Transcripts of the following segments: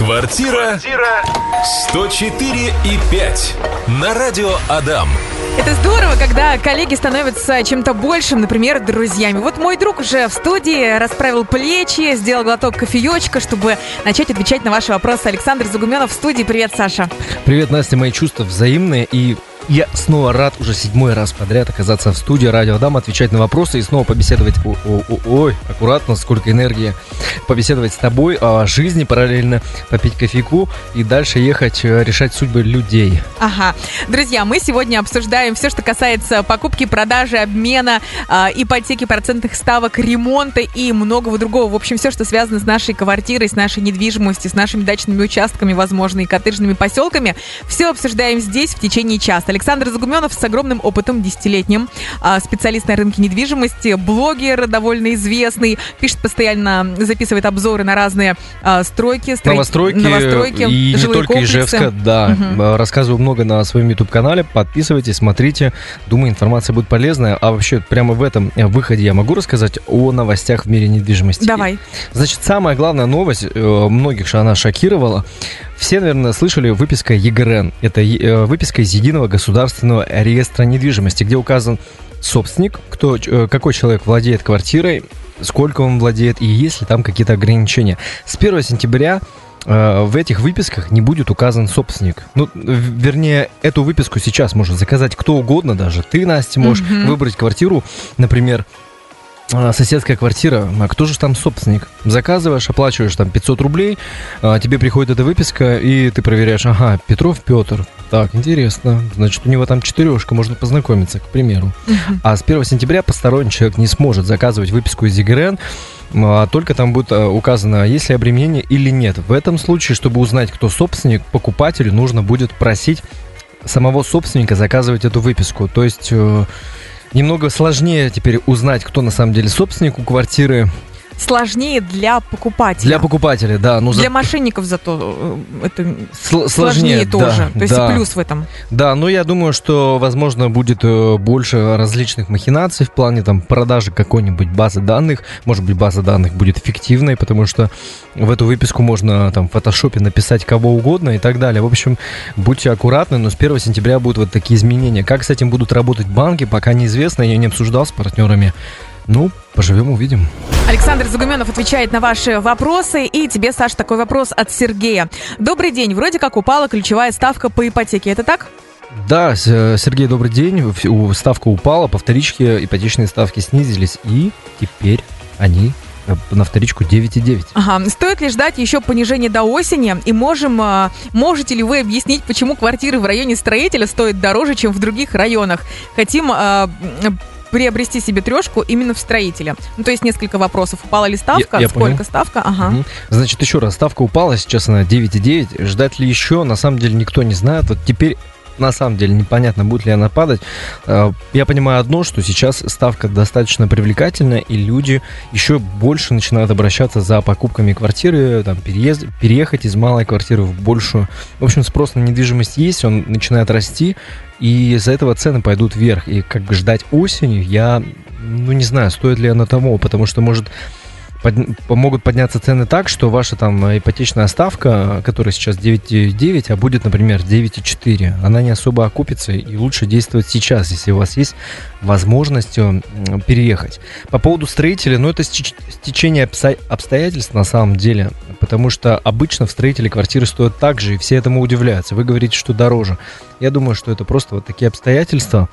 Квартира 104 и 5 на радио Адам. Это здорово, когда коллеги становятся чем-то большим, например, друзьями. Вот мой друг уже в студии расправил плечи, сделал глоток кофеечка, чтобы начать отвечать на ваши вопросы. Александр Загуменов в студии. Привет, Саша. Привет, Настя. Мои чувства взаимные и я снова рад уже седьмой раз подряд оказаться в студии Радио Дам, отвечать на вопросы и снова побеседовать. О, о, о, ой, аккуратно, сколько энергии. Побеседовать с тобой о жизни, параллельно попить кофейку и дальше ехать э, решать судьбы людей. Ага. Друзья, мы сегодня обсуждаем все, что касается покупки, продажи, обмена, э, ипотеки, процентных ставок, ремонта и многого другого. В общем, все, что связано с нашей квартирой, с нашей недвижимостью, с нашими дачными участками, возможно, и коттеджными поселками. Все обсуждаем здесь в течение часа. Александр Загуменов с огромным опытом, десятилетним, а, специалист на рынке недвижимости, блогер довольно известный, пишет постоянно, записывает обзоры на разные а, стройки, строи... новостройки, новостройки, и не только комплексы. Ижевска, да. Угу. Рассказываю много на своем YouTube-канале, подписывайтесь, смотрите, думаю, информация будет полезная. А вообще, прямо в этом выходе я могу рассказать о новостях в мире недвижимости. Давай. Значит, самая главная новость, э, многих она шокировала, все, наверное, слышали выписка ЕГРН. Это э, выписка из Единого государственного реестра недвижимости, где указан собственник, кто, э, какой человек владеет квартирой, сколько он владеет и есть ли там какие-то ограничения. С 1 сентября э, в этих выписках не будет указан собственник. Ну, вернее, эту выписку сейчас может заказать кто угодно, даже ты, Настя, можешь mm-hmm. выбрать квартиру, например, соседская квартира, а кто же там собственник? Заказываешь, оплачиваешь там 500 рублей, а тебе приходит эта выписка, и ты проверяешь, ага, Петров Петр. Так, интересно. Значит, у него там четырешка, можно познакомиться, к примеру. А с 1 сентября посторонний человек не сможет заказывать выписку из ЕГРН, а только там будет указано, есть ли обременение или нет. В этом случае, чтобы узнать, кто собственник, покупателю нужно будет просить самого собственника заказывать эту выписку. То есть э, Немного сложнее теперь узнать, кто на самом деле собственник у квартиры сложнее для покупателя. Для покупателя, да. Ну, для за... мошенников зато э, это Сл- сложнее, сложнее тоже. Да, То есть да. плюс в этом. Да, но я думаю, что, возможно, будет э, больше различных махинаций в плане там продажи какой-нибудь базы данных. Может быть, база данных будет фиктивной, потому что в эту выписку можно там в фотошопе написать кого угодно и так далее. В общем, будьте аккуратны, но с 1 сентября будут вот такие изменения. Как с этим будут работать банки, пока неизвестно. Я не обсуждал с партнерами. Ну, поживем, увидим. Александр Загуменов отвечает на ваши вопросы. И тебе, Саш, такой вопрос от Сергея. Добрый день. Вроде как упала ключевая ставка по ипотеке. Это так? Да, э, Сергей, добрый день. Ставка упала, по вторичке ипотечные ставки снизились, и теперь они э, на вторичку 9,9. Ага. Стоит ли ждать еще понижения до осени? И можем, э, можете ли вы объяснить, почему квартиры в районе строителя стоят дороже, чем в других районах? Хотим приобрести себе трешку именно в строителе? Ну, то есть несколько вопросов. Упала ли ставка? Я, я Сколько понял. ставка? Ага. Угу. Значит, еще раз, ставка упала, сейчас она 9,9. Ждать ли еще? На самом деле никто не знает. Вот теперь на самом деле непонятно, будет ли она падать. Э, я понимаю одно, что сейчас ставка достаточно привлекательная, и люди еще больше начинают обращаться за покупками квартиры, там, переезд, переехать из малой квартиры в большую. В общем, спрос на недвижимость есть, он начинает расти, и из-за этого цены пойдут вверх. И как бы ждать осенью, я, ну, не знаю, стоит ли она того, потому что, может, под, могут подняться цены так, что ваша там ипотечная ставка, которая сейчас 9,9, а будет, например, 9,4, она не особо окупится, и лучше действовать сейчас, если у вас есть возможность э, переехать. По поводу строителя, ну это стечение обстоятельств на самом деле, потому что обычно в строителе квартиры стоят так же, и все этому удивляются. Вы говорите, что дороже. Я думаю, что это просто вот такие обстоятельства,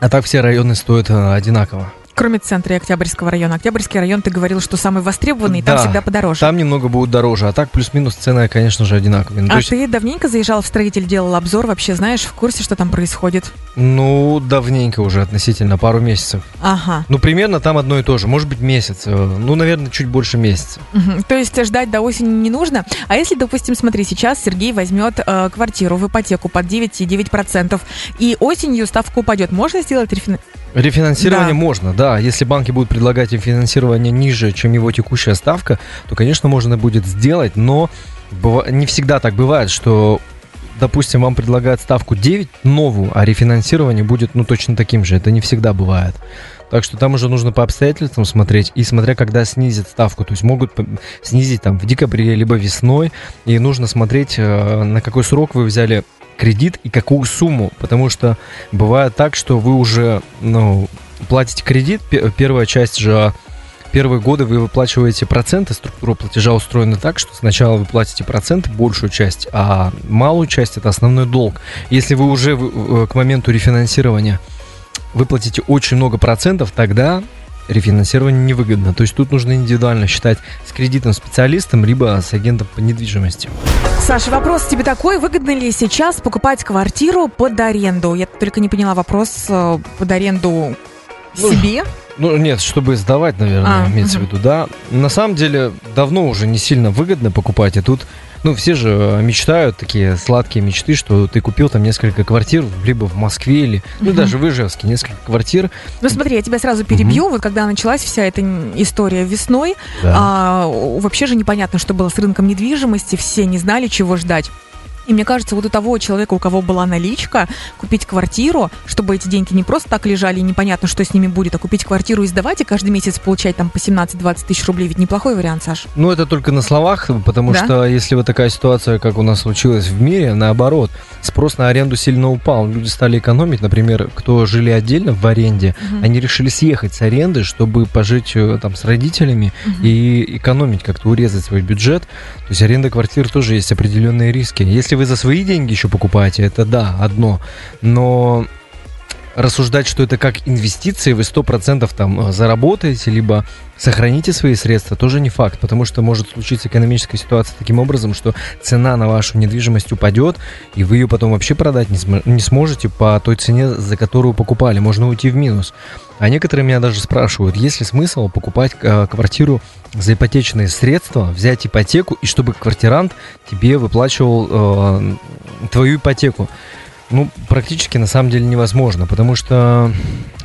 а так все районы стоят э, одинаково. Кроме центра и Октябрьского района. Октябрьский район, ты говорил, что самый востребованный, да, там всегда подороже. Там немного будет дороже, а так плюс-минус цены, конечно же, одинаковые. Ну, а есть... ты давненько заезжал в строитель, делал обзор, вообще знаешь, в курсе, что там происходит? Ну, давненько уже относительно, пару месяцев. Ага. Ну, примерно там одно и то же, может быть, месяц. Э, ну, наверное, чуть больше месяца. Угу. То есть ждать до осени не нужно. А если, допустим, смотри, сейчас Сергей возьмет э, квартиру в ипотеку под 9,9%, и осенью ставка упадет, можно сделать рефин... Рефинансирование да. можно, да. Если банки будут предлагать им финансирование ниже, чем его текущая ставка, то, конечно, можно будет сделать, но не всегда так бывает, что допустим, вам предлагают ставку 9 новую, а рефинансирование будет, ну, точно таким же. Это не всегда бывает. Так что там уже нужно по обстоятельствам смотреть и смотря, когда снизят ставку. То есть могут снизить там в декабре, либо весной. И нужно смотреть, э, на какой срок вы взяли кредит и какую сумму. Потому что бывает так, что вы уже ну, платите кредит, первая часть же первые годы вы выплачиваете проценты, структура платежа устроена так, что сначала вы платите проценты, большую часть, а малую часть это основной долг. Если вы уже к моменту рефинансирования выплатите очень много процентов, тогда рефинансирование невыгодно. То есть тут нужно индивидуально считать с кредитным специалистом, либо с агентом по недвижимости. Саша, вопрос тебе такой. Выгодно ли сейчас покупать квартиру под аренду? Я только не поняла вопрос э, под аренду ну, себе? Ну, нет, чтобы сдавать, наверное, а, имеется угу. в виду, да. На самом деле, давно уже не сильно выгодно покупать, и тут ну, все же э, мечтают, такие сладкие мечты, что ты купил там несколько квартир, либо в Москве, или, ну, угу. даже в Ижевске, несколько квартир. Ну, смотри, я тебя сразу перебью. Угу. Вот когда началась вся эта история весной, да. а, вообще же непонятно, что было с рынком недвижимости, все не знали, чего ждать. И мне кажется, вот у того человека, у кого была наличка, купить квартиру, чтобы эти деньги не просто так лежали и непонятно, что с ними будет, а купить квартиру и сдавать, и каждый месяц получать там по 17-20 тысяч рублей, ведь неплохой вариант, Саш. Ну, это только на словах, потому да? что если вот такая ситуация, как у нас случилась в мире, наоборот, спрос на аренду сильно упал. Люди стали экономить, например, кто жили отдельно в аренде, угу. они решили съехать с аренды, чтобы пожить э, там с родителями угу. и экономить, как-то урезать свой бюджет. То есть аренда квартир тоже есть определенные риски. Если вы за свои деньги еще покупаете, это да, одно. Но рассуждать, что это как инвестиции, вы 100% там э, заработаете, либо сохраните свои средства, тоже не факт, потому что может случиться экономическая ситуация таким образом, что цена на вашу недвижимость упадет, и вы ее потом вообще продать не, см- не сможете по той цене, за которую покупали, можно уйти в минус. А некоторые меня даже спрашивают, есть ли смысл покупать э, квартиру за ипотечные средства, взять ипотеку, и чтобы квартирант тебе выплачивал э, твою ипотеку. Ну, практически на самом деле невозможно, потому что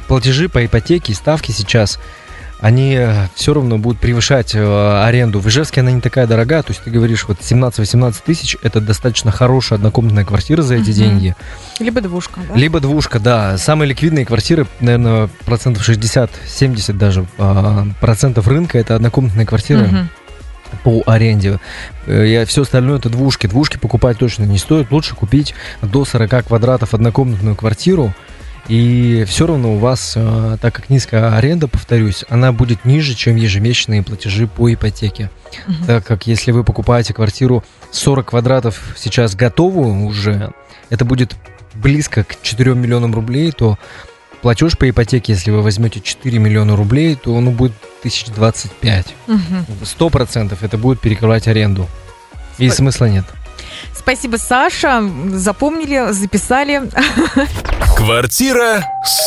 платежи по ипотеке и ставки сейчас они э, все равно будут превышать э, аренду. В Ижевске она не такая дорогая, то есть ты говоришь, вот 17-18 тысяч, это достаточно хорошая однокомнатная квартира за эти угу. деньги. Либо двушка, да? Либо двушка, да. Самые ликвидные квартиры, наверное, процентов 60-70 даже э, процентов рынка, это однокомнатные квартиры. Угу по аренде. Э, я все остальное это двушки. Двушки покупать точно не стоит. Лучше купить до 40 квадратов однокомнатную квартиру, и все равно у вас, э, так как низкая аренда, повторюсь, она будет ниже, чем ежемесячные платежи по ипотеке. Угу. Так как если вы покупаете квартиру 40 квадратов сейчас готовую уже, это будет близко к 4 миллионам рублей, то платеж по ипотеке, если вы возьмете 4 миллиона рублей, то он будет 1025. Сто процентов это будет перекрывать аренду. И смысла нет. Спасибо, Саша. Запомнили, записали. Квартира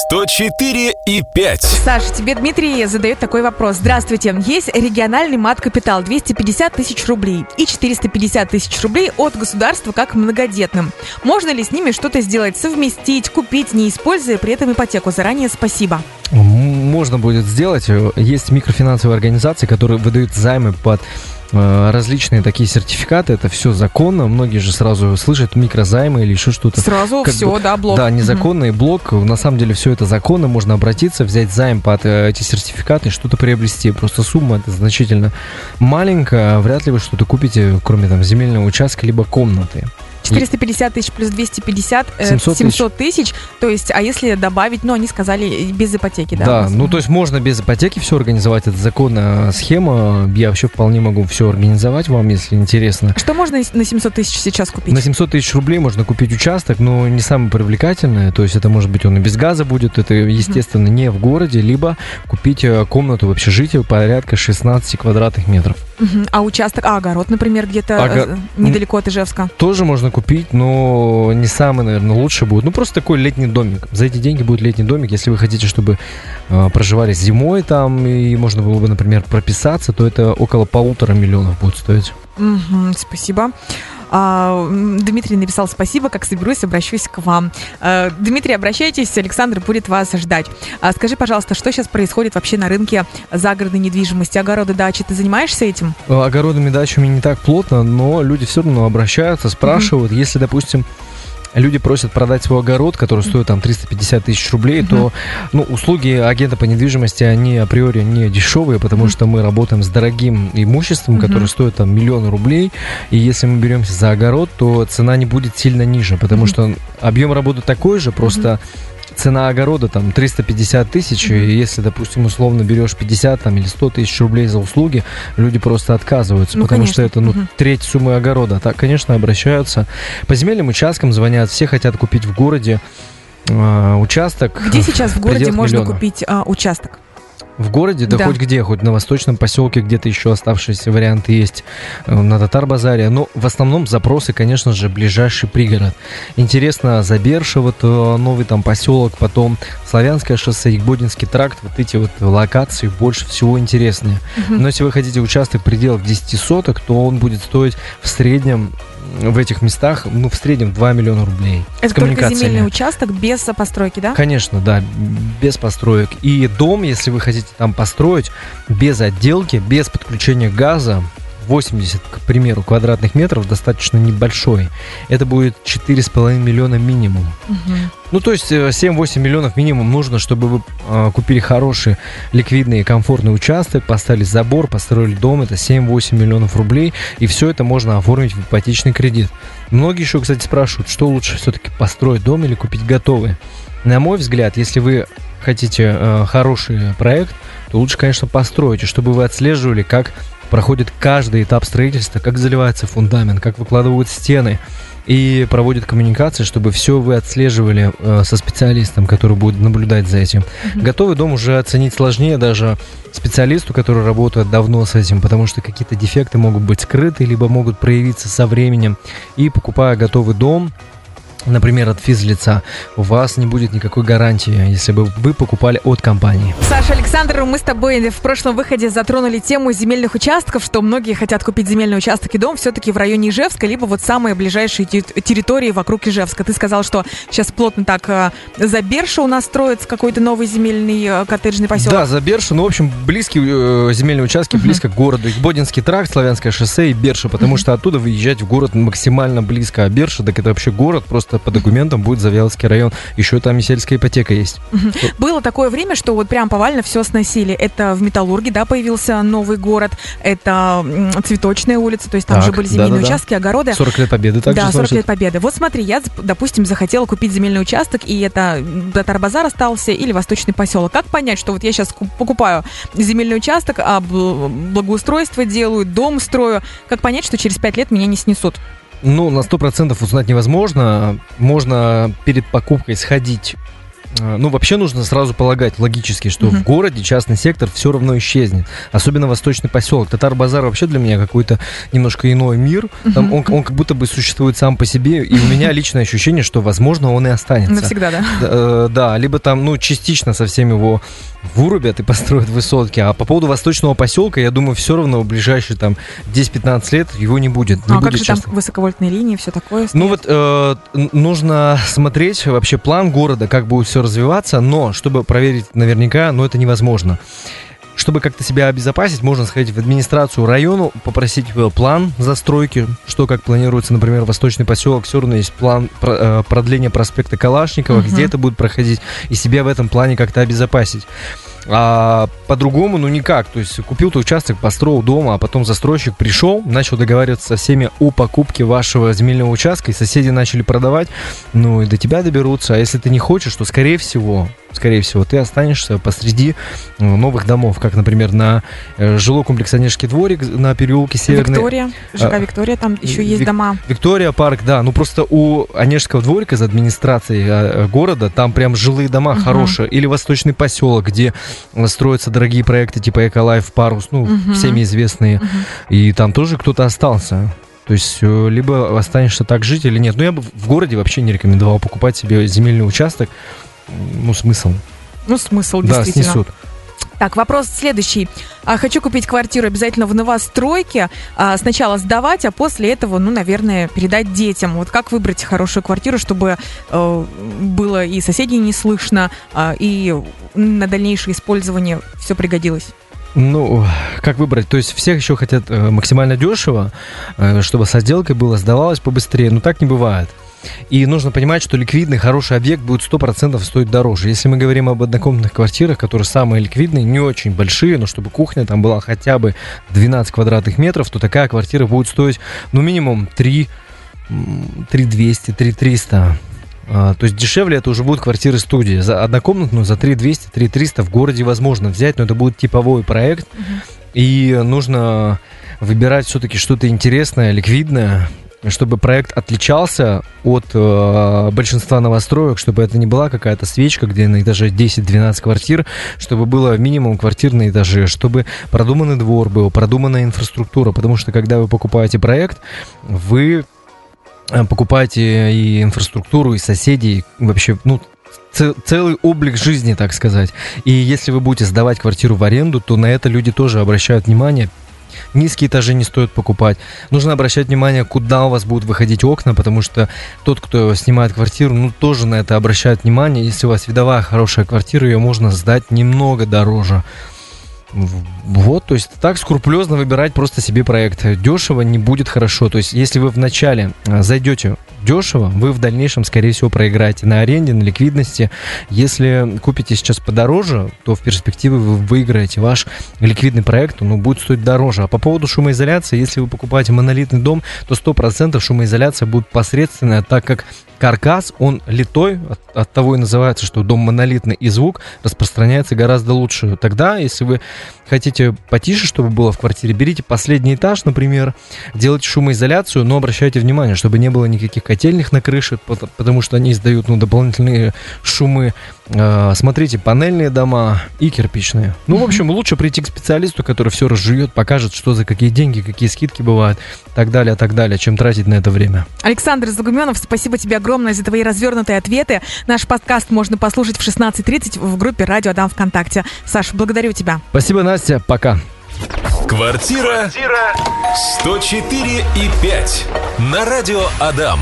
104 и 5. Саша, тебе Дмитрий задает такой вопрос. Здравствуйте. Есть региональный мат-капитал 250 тысяч рублей и 450 тысяч рублей от государства как многодетным. Можно ли с ними что-то сделать, совместить, купить, не используя при этом ипотеку? Заранее спасибо. Можно будет сделать. Есть микрофинансовые организации, которые выдают займы под различные такие сертификаты, это все законно. Многие же сразу слышат микрозаймы или еще что-то. Сразу как все, бы, да, блок. Да, незаконный угу. блок. На самом деле все это законно. Можно обратиться, взять займ под э, эти сертификаты, что-то приобрести. Просто сумма это значительно маленькая. Вряд ли вы что-то купите, кроме там земельного участка либо комнаты. 450 тысяч плюс 250, 700, 700 тысяч. То есть, а если добавить, ну, они сказали без ипотеки, да? Да, ну, то есть можно без ипотеки все организовать. Это законная схема. Я вообще вполне могу все организовать вам, если интересно. Что можно на 700 тысяч сейчас купить? На 700 тысяч рублей можно купить участок, но не самый привлекательный. То есть это может быть он и без газа будет. Это, естественно, не в городе. Либо купить э, комнату в общежитии порядка 16 квадратных метров. А участок, а огород, например, где-то. Э, недалеко от Ижевска? Тоже можно купить, но не самый, наверное, лучший будет. Ну, просто такой летний домик. За эти деньги будет летний домик. Если вы хотите, чтобы э, проживали зимой там, и можно было бы, например, прописаться, то это около полутора миллионов будет стоить. Угу, спасибо. А, Дмитрий написал спасибо, как соберусь, обращусь к вам. А, Дмитрий, обращайтесь, Александр будет вас ждать. А, скажи, пожалуйста, что сейчас происходит вообще на рынке загородной недвижимости, огороды, дачи? Ты занимаешься этим? Огородами, дачами не так плотно, но люди все равно обращаются, спрашивают. Mm-hmm. Если, допустим, люди просят продать свой огород, который стоит там 350 тысяч рублей, mm-hmm. то ну, услуги агента по недвижимости, они априори не дешевые, потому mm-hmm. что мы работаем с дорогим имуществом, mm-hmm. которое стоит там миллионы рублей, и если мы беремся за огород, то цена не будет сильно ниже, потому что объем работы такой же, просто цена огорода там 350 тысяч, mm-hmm. и если, допустим, условно берешь 50 там, или 100 тысяч рублей за услуги, люди просто отказываются, ну, потому конечно. что это ну, mm-hmm. треть суммы огорода. Так, конечно, обращаются. По земельным участкам звонят, все хотят купить в городе э, участок. Где сейчас в городе можно миллиона. купить э, участок? В городе, да, да хоть где, хоть на восточном поселке где-то еще оставшиеся варианты есть э, на Татар-базаре. Но в основном запросы, конечно же, ближайший пригород. Интересно, Заберша, вот э, новый там поселок, потом Славянское шоссе, Игбодинский тракт, вот эти вот локации больше всего интереснее. Угу. Но если вы хотите участок в пределах 10 соток, то он будет стоить в среднем в этих местах, ну, в среднем 2 миллиона рублей. Это только земельный участок без постройки, да? Конечно, да, без построек. И дом, если вы хотите там построить, без отделки, без подключения газа, 80, к примеру, квадратных метров, достаточно небольшой. Это будет 4,5 миллиона минимум. Угу. Ну, то есть 7-8 э, миллионов минимум нужно, чтобы вы э, купили хороший, ликвидный и комфортный участок, поставили забор, построили дом. Это 7-8 миллионов рублей. И все это можно оформить в ипотечный кредит. Многие еще, кстати, спрашивают, что лучше все-таки построить дом или купить готовый. На мой взгляд, если вы хотите э, хороший проект, то лучше, конечно, построить, чтобы вы отслеживали, как проходит каждый этап строительства, как заливается фундамент, как выкладывают стены, и проводит коммуникации, чтобы все вы отслеживали э, со специалистом, который будет наблюдать за этим. Mm-hmm. Готовый дом уже оценить сложнее даже специалисту, который работает давно с этим, потому что какие-то дефекты могут быть скрыты, либо могут проявиться со временем. И покупая готовый дом, например, от физлица, у вас не будет никакой гарантии, если бы вы покупали от компании. Саша Александр, мы с тобой в прошлом выходе затронули тему земельных участков, что многие хотят купить земельный участок и дом все-таки в районе Ижевска, либо вот самые ближайшие территории вокруг Ижевска. Ты сказал, что сейчас плотно так э, за Берша у нас строится какой-то новый земельный э, коттеджный поселок. Да, за Берша, ну, в общем, близкие э, земельные участки, uh-huh. близко к городу. Бодинский тракт, Славянское шоссе и Берша, потому uh-huh. что оттуда выезжать в город максимально близко. А Берша, так это вообще город, просто просто по документам будет Завьяловский район. Еще там и сельская ипотека есть. Было такое время, что вот прям повально все сносили. Это в Металлурге, да, появился новый город. Это Цветочная улица, то есть там так, же были земельные да, да, участки, огороды. 40 лет победы также Да, 40 лет победы. Вот смотри, я, допустим, захотела купить земельный участок, и это Татар-базар остался или Восточный поселок. Как понять, что вот я сейчас покупаю земельный участок, а благоустройство делаю, дом строю? Как понять, что через 5 лет меня не снесут? Ну, на сто процентов узнать невозможно. Можно перед покупкой сходить ну, вообще нужно сразу полагать логически, что uh-huh. в городе частный сектор все равно исчезнет. Особенно восточный поселок. Татар-базар вообще для меня какой-то немножко иной мир. Там он, он как будто бы существует сам по себе. И у меня личное ощущение, что, возможно, он и останется. Навсегда, да? Да, да либо там, ну, частично совсем его вырубят и построят высотки. А по поводу восточного поселка, я думаю, все равно в ближайшие там 10-15 лет его не будет. Не а будет как же часто. там высоковольтные линии, все такое? Стоит? Ну вот э, нужно смотреть вообще план города, как будет все развиваться, но чтобы проверить наверняка, ну это невозможно. Чтобы как-то себя обезопасить, можно сходить в администрацию району, попросить э, план застройки, что как планируется, например, Восточный поселок, все равно есть план э, продления проспекта Калашникова, uh-huh. где это будет проходить, и себя в этом плане как-то обезопасить. А по-другому, ну никак. То есть купил ты участок, построил дома, а потом застройщик пришел, начал договариваться со всеми о покупке вашего земельного участка, и соседи начали продавать, ну и до тебя доберутся. А если ты не хочешь, то, скорее всего, скорее всего, ты останешься посреди э, новых домов, как, например, на э, жилой комплекс Онежский дворик на переулке Северный. Виктория, ЖК а, Виктория, там еще Вик, есть дома. Виктория парк, да, ну просто у Онежского дворика из администрации э, города там прям жилые дома угу. хорошие, или Восточный поселок, где строятся дорогие проекты типа Эколайф, Парус, ну, угу. всеми известные, угу. и там тоже кто-то остался. То есть либо останешься так жить или нет. Но я бы в городе вообще не рекомендовал покупать себе земельный участок, ну, смысл. Ну, смысл, да, снесут. Так, вопрос следующий. А, хочу купить квартиру обязательно в новостройке. А, сначала сдавать, а после этого, ну, наверное, передать детям. Вот как выбрать хорошую квартиру, чтобы э, было и соседей не слышно, э, и на дальнейшее использование все пригодилось? Ну, как выбрать? То есть всех еще хотят э, максимально дешево, э, чтобы с отделкой было, сдавалось побыстрее. Но так не бывает. И нужно понимать, что ликвидный хороший объект будет 100% стоить дороже. Если мы говорим об однокомнатных квартирах, которые самые ликвидные, не очень большие, но чтобы кухня там была хотя бы 12 квадратных метров, то такая квартира будет стоить, ну, минимум 3 3200, 3300. А, то есть дешевле это уже будут квартиры студии. За однокомнатную за 3200, 3300 в городе возможно взять, но это будет типовой проект. Угу. И нужно выбирать все-таки что-то интересное, ликвидное, чтобы проект отличался от э, большинства новостроек, чтобы это не была какая-то свечка, где на этаже 10-12 квартир, чтобы было минимум квартир на этаже, чтобы продуманный двор был, продуманная инфраструктура, потому что когда вы покупаете проект, вы Э, покупаете и инфраструктуру, и соседей, вообще, ну, целый облик жизни, так сказать. И если вы будете сдавать квартиру в аренду, то на это люди тоже обращают внимание. Низкие этажи не стоит покупать. Нужно обращать внимание, куда у вас будут выходить окна, потому что тот, кто снимает квартиру, ну, тоже на это обращает внимание. Если у вас видовая хорошая квартира, ее можно сдать немного дороже. Вот, то есть так скрупулезно выбирать просто себе проект. Дешево не будет хорошо. То есть если вы вначале а, зайдете дешево, вы в дальнейшем, скорее всего, проиграете на аренде, на ликвидности. Если купите сейчас подороже, то в перспективе вы выиграете. Ваш ликвидный проект ну, будет стоить дороже. А по поводу шумоизоляции, если вы покупаете монолитный дом, то 100% шумоизоляция будет посредственная, так как каркас, он литой, от, от того и называется, что дом монолитный, и звук распространяется гораздо лучше. Тогда, если вы хотите потише, чтобы было в квартире, берите последний этаж, например, делайте шумоизоляцию, но обращайте внимание, чтобы не было никаких котельных на крыше, потому что они издают ну, дополнительные шумы. А, смотрите, панельные дома и кирпичные. Ну, в общем, лучше прийти к специалисту, который все разжует, покажет, что за какие деньги, какие скидки бывают, так далее, так далее, чем тратить на это время. Александр Загуменов, спасибо тебе огромное за твои развернутые ответы. Наш подкаст можно послушать в 16.30 в группе «Радио Адам ВКонтакте». Саш, благодарю тебя. Спасибо, Настя. Пока. Квартира 104 и 5 на радио Адам.